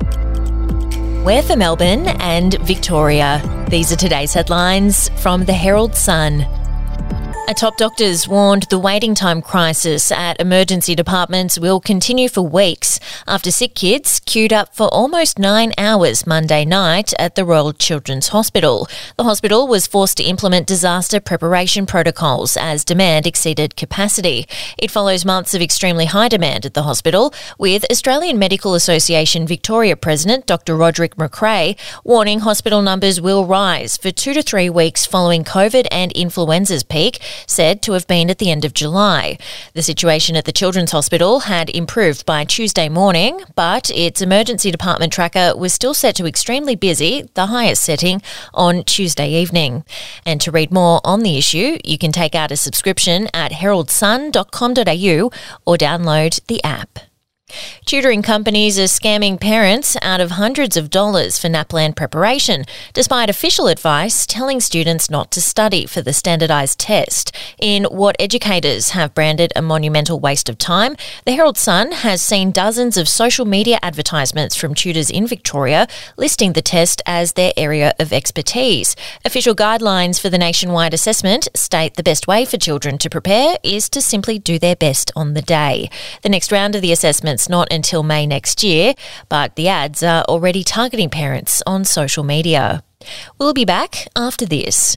We're for Melbourne and Victoria. These are today's headlines from the Herald Sun. A top doctors warned the waiting time crisis at emergency departments will continue for weeks after sick kids queued up for almost nine hours Monday night at the Royal Children's Hospital. The hospital was forced to implement disaster preparation protocols as demand exceeded capacity. It follows months of extremely high demand at the hospital, with Australian Medical Association Victoria President Dr. Roderick McRae warning hospital numbers will rise for two to three weeks following COVID and influenza's peak said to have been at the end of July. The situation at the Children's Hospital had improved by Tuesday morning, but its emergency department tracker was still set to extremely busy, the highest setting, on Tuesday evening. And to read more on the issue, you can take out a subscription at heraldsun.com.au or download the app. Tutoring companies are scamming parents out of hundreds of dollars for NAPLAN preparation, despite official advice telling students not to study for the standardised test. In what educators have branded a monumental waste of time, the Herald Sun has seen dozens of social media advertisements from tutors in Victoria listing the test as their area of expertise. Official guidelines for the nationwide assessment state the best way for children to prepare is to simply do their best on the day. The next round of the assessment not until May next year, but the ads are already targeting parents on social media. We'll be back after this.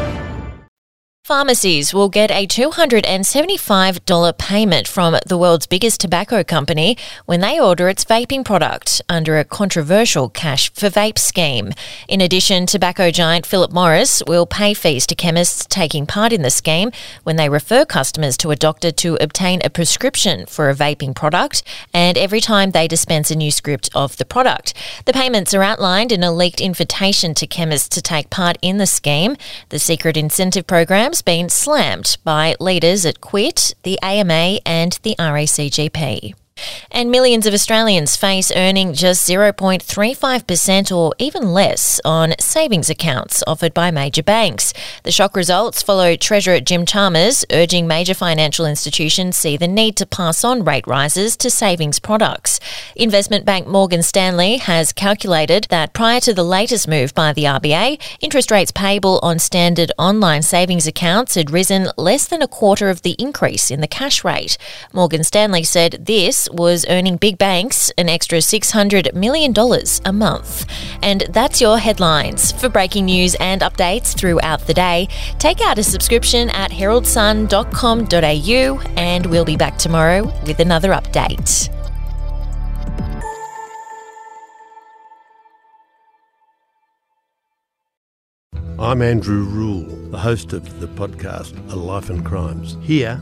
Pharmacies will get a $275 payment from the world's biggest tobacco company when they order its vaping product under a controversial cash for vape scheme. In addition, tobacco giant Philip Morris will pay fees to chemists taking part in the scheme when they refer customers to a doctor to obtain a prescription for a vaping product and every time they dispense a new script of the product. The payments are outlined in a leaked invitation to chemists to take part in the scheme. The secret incentive been slammed by leaders at QUIT, the AMA, and the RACGP. And millions of Australians face earning just 0.35% or even less on savings accounts offered by major banks. The shock results follow Treasurer Jim Chalmers urging major financial institutions see the need to pass on rate rises to savings products. Investment bank Morgan Stanley has calculated that prior to the latest move by the RBA, interest rates payable on standard online savings accounts had risen less than a quarter of the increase in the cash rate. Morgan Stanley said this was earning big banks an extra $600 million a month. And that's your headlines. For breaking news and updates throughout the day, take out a subscription at heraldsun.com.au and we'll be back tomorrow with another update. I'm Andrew Rule, the host of the podcast A Life and Crimes. Here